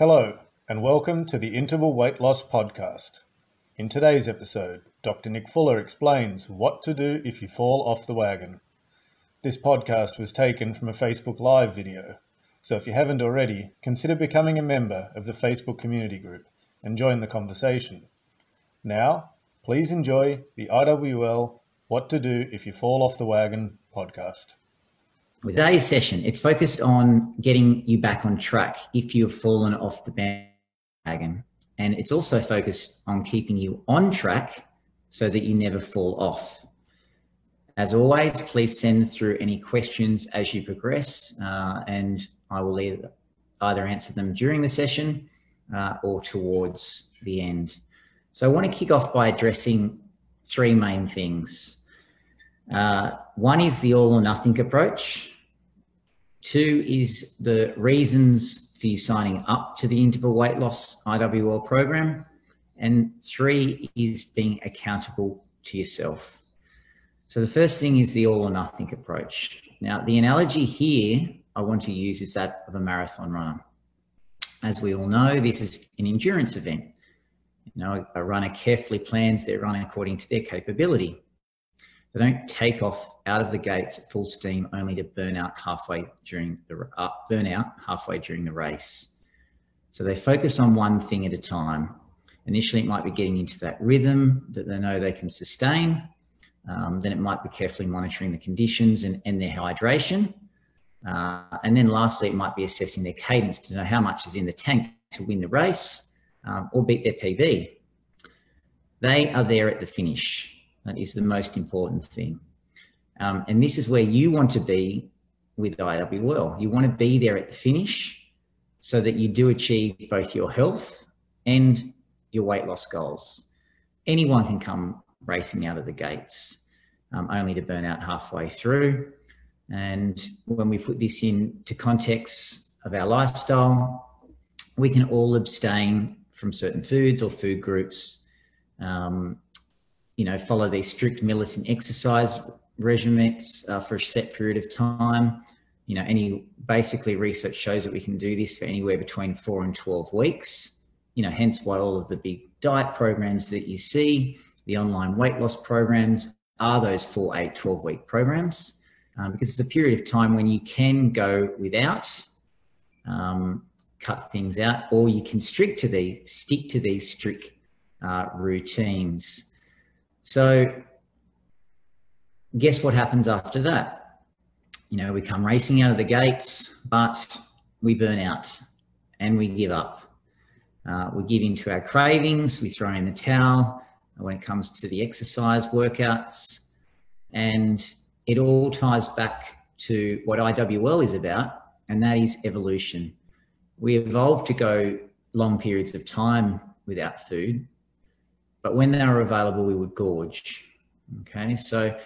Hello, and welcome to the Interval Weight Loss Podcast. In today's episode, Dr. Nick Fuller explains what to do if you fall off the wagon. This podcast was taken from a Facebook Live video, so if you haven't already, consider becoming a member of the Facebook community group and join the conversation. Now, please enjoy the IWL What to Do If You Fall Off the Wagon podcast. Today's session, it's focused on getting you back on track if you've fallen off the bandwagon. And it's also focused on keeping you on track so that you never fall off. As always, please send through any questions as you progress, uh, and I will either, either answer them during the session uh, or towards the end. So I want to kick off by addressing three main things. Uh, one is the all or nothing approach. Two is the reasons for you signing up to the interval weight loss IWL program. And three is being accountable to yourself. So the first thing is the all or nothing approach. Now, the analogy here I want to use is that of a marathon runner. As we all know, this is an endurance event. You know, a runner carefully plans their run according to their capability. They don't take off out of the gates at full steam only to burn out halfway during the uh, burn out halfway during the race. So they focus on one thing at a time. Initially, it might be getting into that rhythm that they know they can sustain. Um, then it might be carefully monitoring the conditions and, and their hydration. Uh, and then lastly, it might be assessing their cadence to know how much is in the tank to win the race um, or beat their PB. They are there at the finish. That is the most important thing. Um, and this is where you want to be with IWL. You want to be there at the finish so that you do achieve both your health and your weight loss goals. Anyone can come racing out of the gates, um, only to burn out halfway through. And when we put this into context of our lifestyle, we can all abstain from certain foods or food groups um, you know, follow these strict militant exercise regimens uh, for a set period of time. You know, any basically research shows that we can do this for anywhere between four and 12 weeks. You know, hence why all of the big diet programs that you see, the online weight loss programs, are those four, eight, 12 week programs. Um, because it's a period of time when you can go without, um, cut things out, or you can stick to these, stick to these strict uh, routines. So, guess what happens after that? You know, we come racing out of the gates, but we burn out and we give up. Uh, we give in to our cravings, we throw in the towel when it comes to the exercise workouts, and it all ties back to what IWL is about, and that is evolution. We evolved to go long periods of time without food but when they were available, we would gorge. Okay, so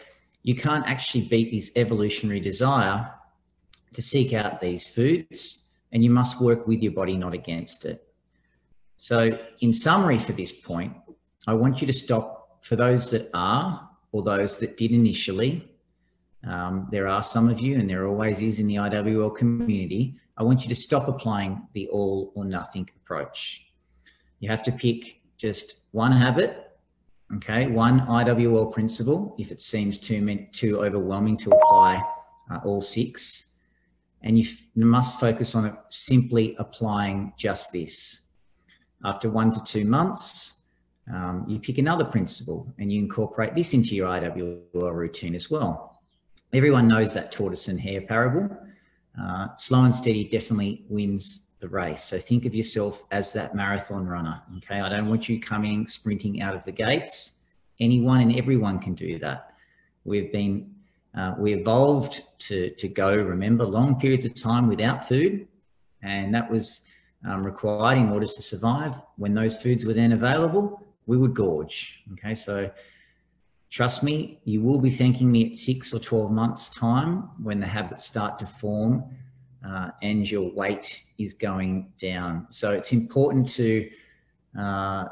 you can't actually beat this evolutionary desire to seek out these foods, and you must work with your body, not against it. So, in summary, for this point, I want you to stop for those that are or those that did initially. Um, there are some of you, and there always is in the IWL community. I want you to stop applying the all or nothing approach. You have to pick just one habit, okay, one IWL principle, if it seems too, too overwhelming to apply uh, all six. And you must focus on simply applying just this. After one to two months, um, you pick another principle and you incorporate this into your IWL routine as well. Everyone knows that tortoise and hare parable. Uh, slow and steady definitely wins the race. So think of yourself as that marathon runner. Okay. I don't want you coming sprinting out of the gates. Anyone and everyone can do that. We've been, uh, we evolved to, to go, remember, long periods of time without food. And that was um, required in order to survive. When those foods were then available, we would gorge. Okay. So trust me, you will be thanking me at six or 12 months' time when the habits start to form uh, and your weight is going down. So it's important to uh,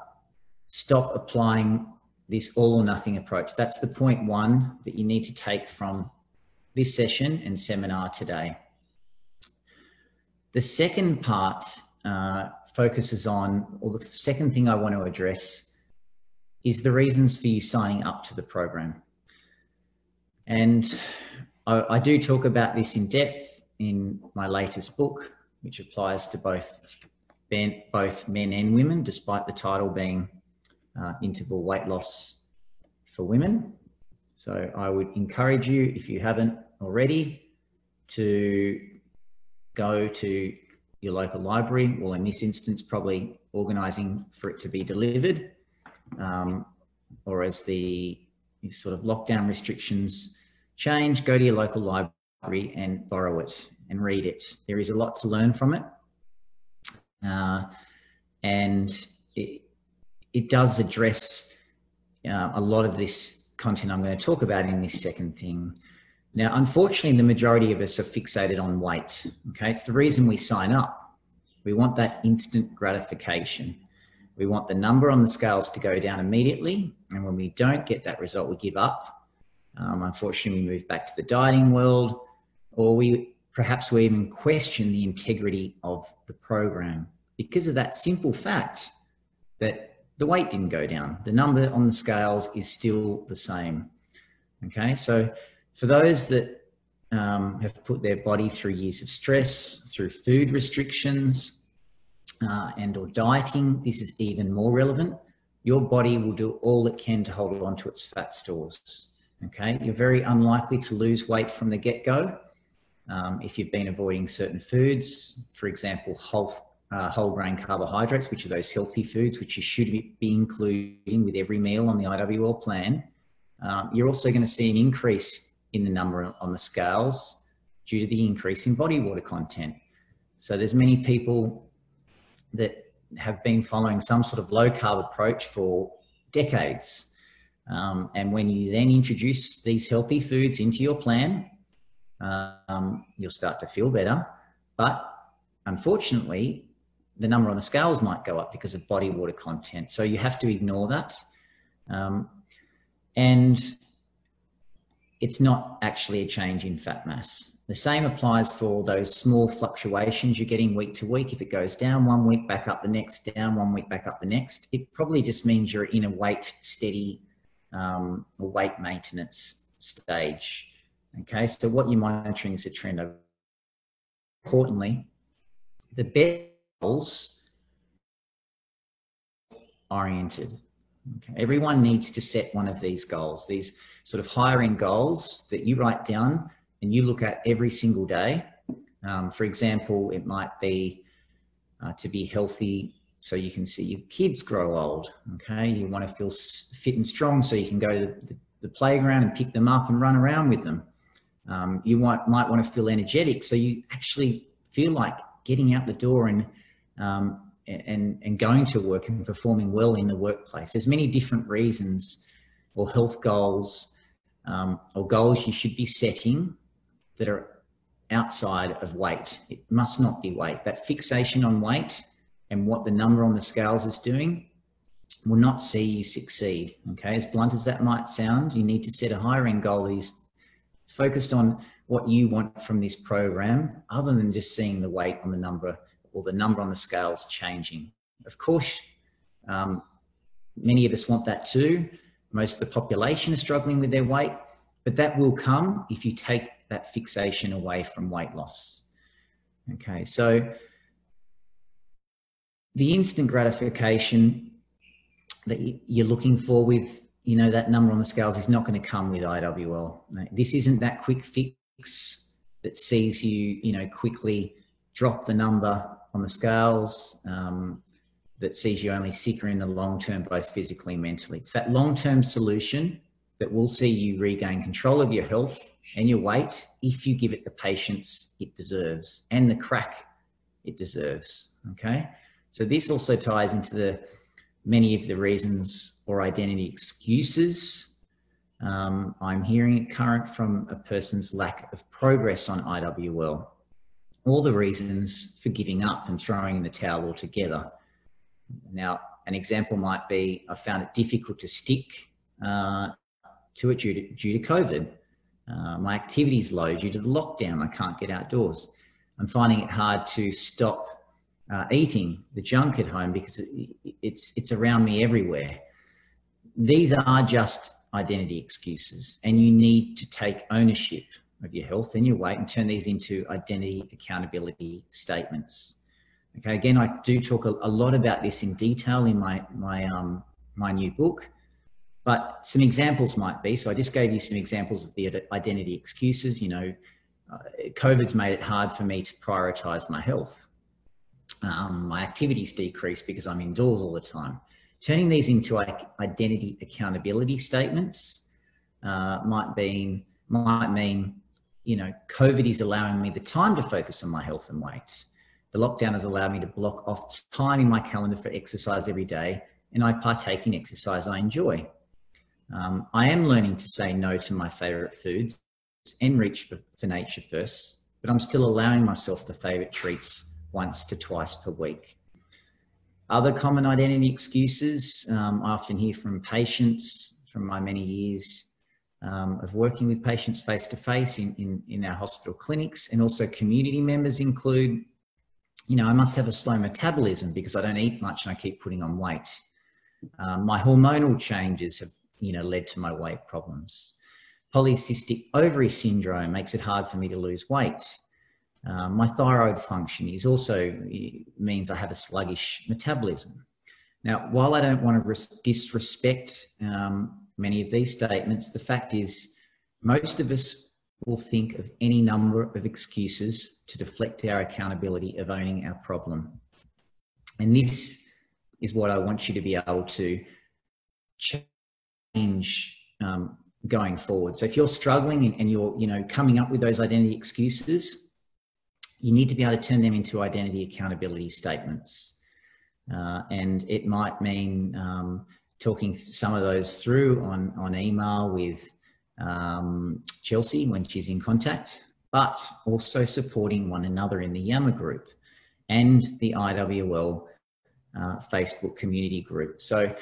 stop applying this all or nothing approach. That's the point one that you need to take from this session and seminar today. The second part uh, focuses on, or the second thing I want to address is the reasons for you signing up to the program. And I, I do talk about this in depth in my latest book, which applies to both men, both men and women, despite the title being uh, interval weight loss for women. So I would encourage you, if you haven't already, to go to your local library, well, in this instance, probably organising for it to be delivered, um, or as the sort of lockdown restrictions change, go to your local library and borrow it and read it. There is a lot to learn from it. Uh, and it, it does address uh, a lot of this content I'm going to talk about in this second thing. Now, unfortunately, the majority of us are fixated on weight. Okay, it's the reason we sign up. We want that instant gratification. We want the number on the scales to go down immediately. And when we don't get that result, we give up um, unfortunately, we move back to the dieting world, or we perhaps we even question the integrity of the program because of that simple fact that the weight didn't go down. The number on the scales is still the same. Okay, so for those that um, have put their body through years of stress, through food restrictions, uh, and or dieting, this is even more relevant. Your body will do all it can to hold on to its fat stores. Okay, you're very unlikely to lose weight from the get-go um, if you've been avoiding certain foods, for example, whole, uh, whole grain carbohydrates, which are those healthy foods which you should be including with every meal on the IWL plan. Um, you're also going to see an increase in the number on the scales due to the increase in body water content. So there's many people that have been following some sort of low carb approach for decades um, and when you then introduce these healthy foods into your plan, um, you'll start to feel better. But unfortunately, the number on the scales might go up because of body water content. So you have to ignore that. Um, and it's not actually a change in fat mass. The same applies for those small fluctuations you're getting week to week. If it goes down one week, back up the next, down one week, back up the next, it probably just means you're in a weight steady um, weight maintenance stage. Okay, so what you're monitoring is a trend. Importantly, the best goals oriented. Okay. Everyone needs to set one of these goals, these sort of higher end goals that you write down and you look at every single day. Um, for example, it might be uh, to be healthy so you can see your kids grow old. Okay, you want to feel fit and strong so you can go to the, the playground and pick them up and run around with them. Um, you might might want to feel energetic so you actually feel like getting out the door and um, and and going to work and performing well in the workplace. There's many different reasons or health goals um, or goals you should be setting that are outside of weight. It must not be weight. That fixation on weight and what the number on the scales is doing will not see you succeed. Okay, as blunt as that might sound, you need to set a higher end goal that is focused on what you want from this program, other than just seeing the weight on the number or the number on the scales changing. Of course, um, many of us want that too. Most of the population is struggling with their weight, but that will come if you take that fixation away from weight loss. Okay, so the instant gratification that you're looking for with you know that number on the scales is not going to come with IWL. This isn't that quick fix that sees you you know quickly drop the number on the scales um, that sees you only sicker in the long term, both physically and mentally. It's that long term solution that will see you regain control of your health and your weight if you give it the patience it deserves and the crack it deserves. Okay. So this also ties into the many of the reasons or identity excuses um, I'm hearing it current from a person's lack of progress on IWL. All the reasons for giving up and throwing in the towel altogether. Now, an example might be I found it difficult to stick uh, to it due to, due to COVID. Uh, my activity's low due to the lockdown. I can't get outdoors. I'm finding it hard to stop uh, eating the junk at home because it's it's around me everywhere. These are just identity excuses, and you need to take ownership of your health and your weight and turn these into identity accountability statements. Okay, again, I do talk a, a lot about this in detail in my my um, my new book, but some examples might be. So I just gave you some examples of the identity excuses. You know, uh, COVID's made it hard for me to prioritize my health. Um, my activities decrease because I'm indoors all the time. Turning these into identity accountability statements uh, might mean might mean you know COVID is allowing me the time to focus on my health and weight. The lockdown has allowed me to block off time in my calendar for exercise every day, and I partake in exercise I enjoy. Um, I am learning to say no to my favorite foods and reach for, for nature first, but I'm still allowing myself the favorite treats once to twice per week. Other common identity excuses um, I often hear from patients from my many years um, of working with patients face to face in, in our hospital clinics, and also community members include, you know, I must have a slow metabolism because I don't eat much and I keep putting on weight. Um, my hormonal changes have, you know, led to my weight problems. Polycystic ovary syndrome makes it hard for me to lose weight. Um, my thyroid function is also means I have a sluggish metabolism. Now, while I don't want to disrespect um, many of these statements, the fact is most of us will think of any number of excuses to deflect our accountability of owning our problem. And this is what I want you to be able to change um, going forward. So if you're struggling and, and you're, you know, coming up with those identity excuses, you need to be able to turn them into identity accountability statements. Uh, and it might mean um, talking some of those through on, on email with um, Chelsea when she's in contact, but also supporting one another in the Yammer group and the IWL uh, Facebook community group. So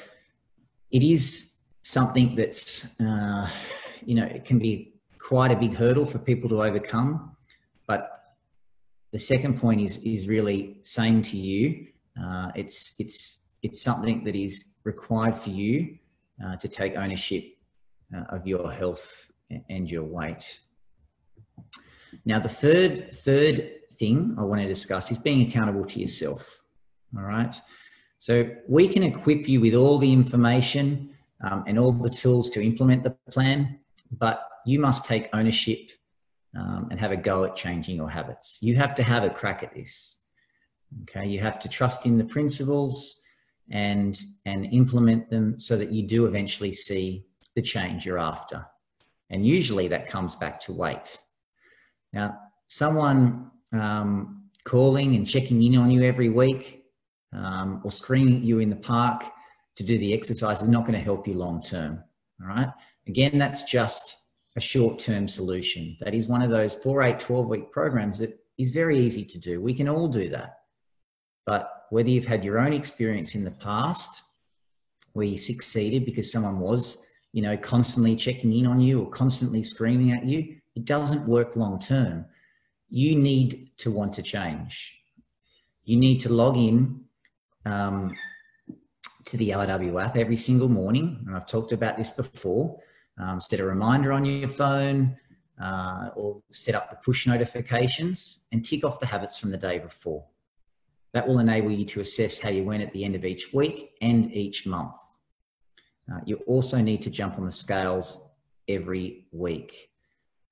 it is something that's, uh, you know, it can be quite a big hurdle for people to overcome, but the second point is is really saying to you, uh, it's it's it's something that is required for you uh, to take ownership uh, of your health and your weight. Now, the third third thing I want to discuss is being accountable to yourself. All right. So we can equip you with all the information um, and all the tools to implement the plan, but you must take ownership um, and have a go at changing your habits. You have to have a crack at this. Okay, you have to trust in the principles and and implement them so that you do eventually see the change you're after. And usually that comes back to weight. Now, someone um, calling and checking in on you every week um, or screaming you in the park to do the exercise is not going to help you long term. All right. Again, that's just a short-term solution. That is one of those four, eight, 12 week programs that is very easy to do. We can all do that. But whether you've had your own experience in the past where you succeeded because someone was, you know, constantly checking in on you or constantly screaming at you, it doesn't work long term. You need to want to change. You need to log in um, to the LRW app every single morning. And I've talked about this before um, set a reminder on your phone uh, or set up the push notifications and tick off the habits from the day before. That will enable you to assess how you went at the end of each week and each month. Uh, you also need to jump on the scales every week.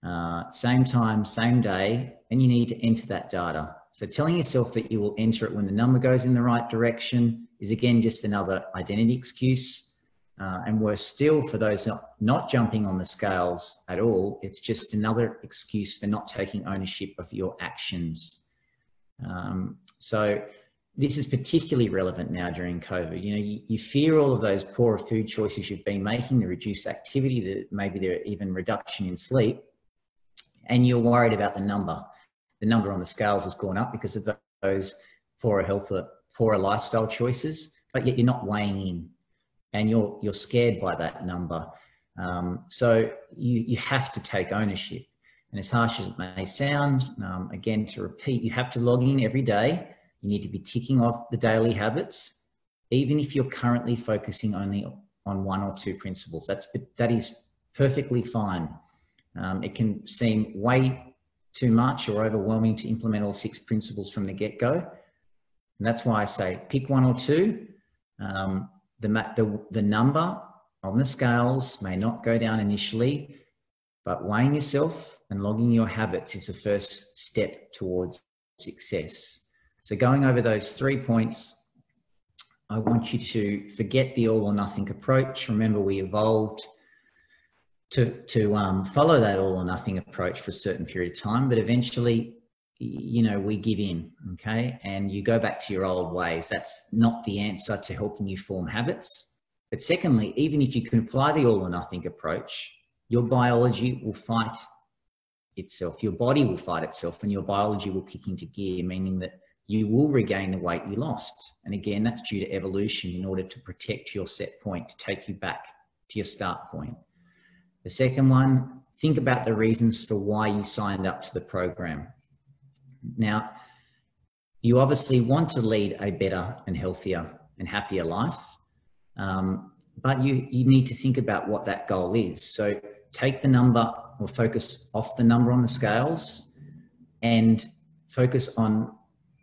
Uh, same time, same day, and you need to enter that data. So telling yourself that you will enter it when the number goes in the right direction is again just another identity excuse uh, and worse still, for those not, not jumping on the scales at all, it's just another excuse for not taking ownership of your actions. Um, so this is particularly relevant now during COVID. You know, you, you, fear all of those poorer food choices you've been making, the reduced activity, that maybe there even reduction in sleep, and you're worried about the number. The number on the scales has gone up because of those poorer health, poorer lifestyle choices, but yet you're not weighing in and you're you're scared by that number. Um, so you you have to take ownership. And as harsh as it may sound, um, again to repeat, you have to log in every day You need to be ticking off the daily habits, even if you're currently focusing only on one or two principles. That's that is perfectly fine. Um, it can seem way too much or overwhelming to implement all six principles from the get-go. And that's why I say pick one or two. Um, the, the, the number on the scales may not go down initially, but weighing yourself and logging your habits is the first step towards success. So, going over those three points, I want you to forget the all or nothing approach. Remember, we evolved to, to um, follow that all or nothing approach for a certain period of time, but eventually, you know, we give in, okay? And you go back to your old ways. That's not the answer to helping you form habits. But secondly, even if you can apply the all or nothing approach, your biology will fight itself. Your body will fight itself and your biology will kick into gear, meaning that you will regain the weight you lost. And again, that's due to evolution in order to protect your set point, to take you back to your start point. The second one, think about the reasons for why you signed up to the program. Now, you obviously want to lead a better and healthier and happier life, um, but you, you need to think about what that goal is. So take the number or focus off the number on the scales and focus on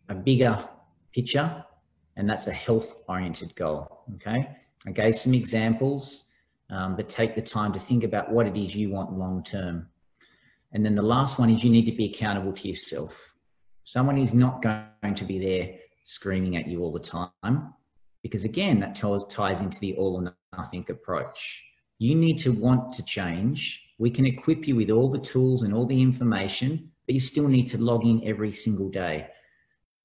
a bigger picture, and that's a health oriented goal. Okay, I gave some examples, um, but take the time to think about what it is you want long term. And then the last one is you need to be accountable to yourself. Someone is not going to be there screaming at you all the time, because again, that ties into the all or nothing approach. You need to want to change. We can equip you with all the tools and all the information, but you still need to log in every single day.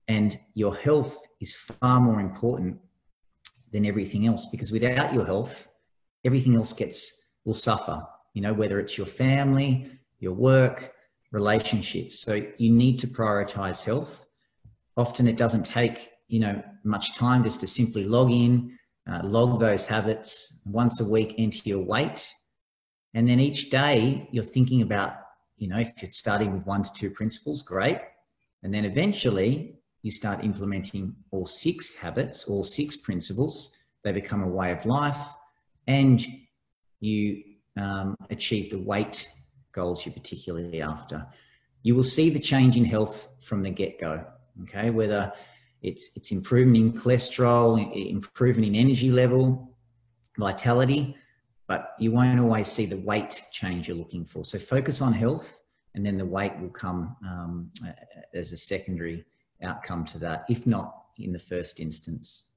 And your health is far more important than everything else because without your health, everything else gets will suffer. You know, whether it's your family, your work, relationships. So you need to prioritize health. Often it doesn't take, you know, much time just to simply log in, uh, log those habits once a week, enter your weight. And then each day you're thinking about, you know, if you're starting with one to two principles, great. And then eventually you start implementing all six habits, all six principles. They become a way of life and you um, achieve the weight goals you're particularly after. You will see the change in health from the get go. Okay, whether it's it's improving in cholesterol, improving in energy level, vitality, but you won't always see the weight change you're looking for. So focus on health, and then the weight will come um, as a secondary outcome to that, if not in the first instance.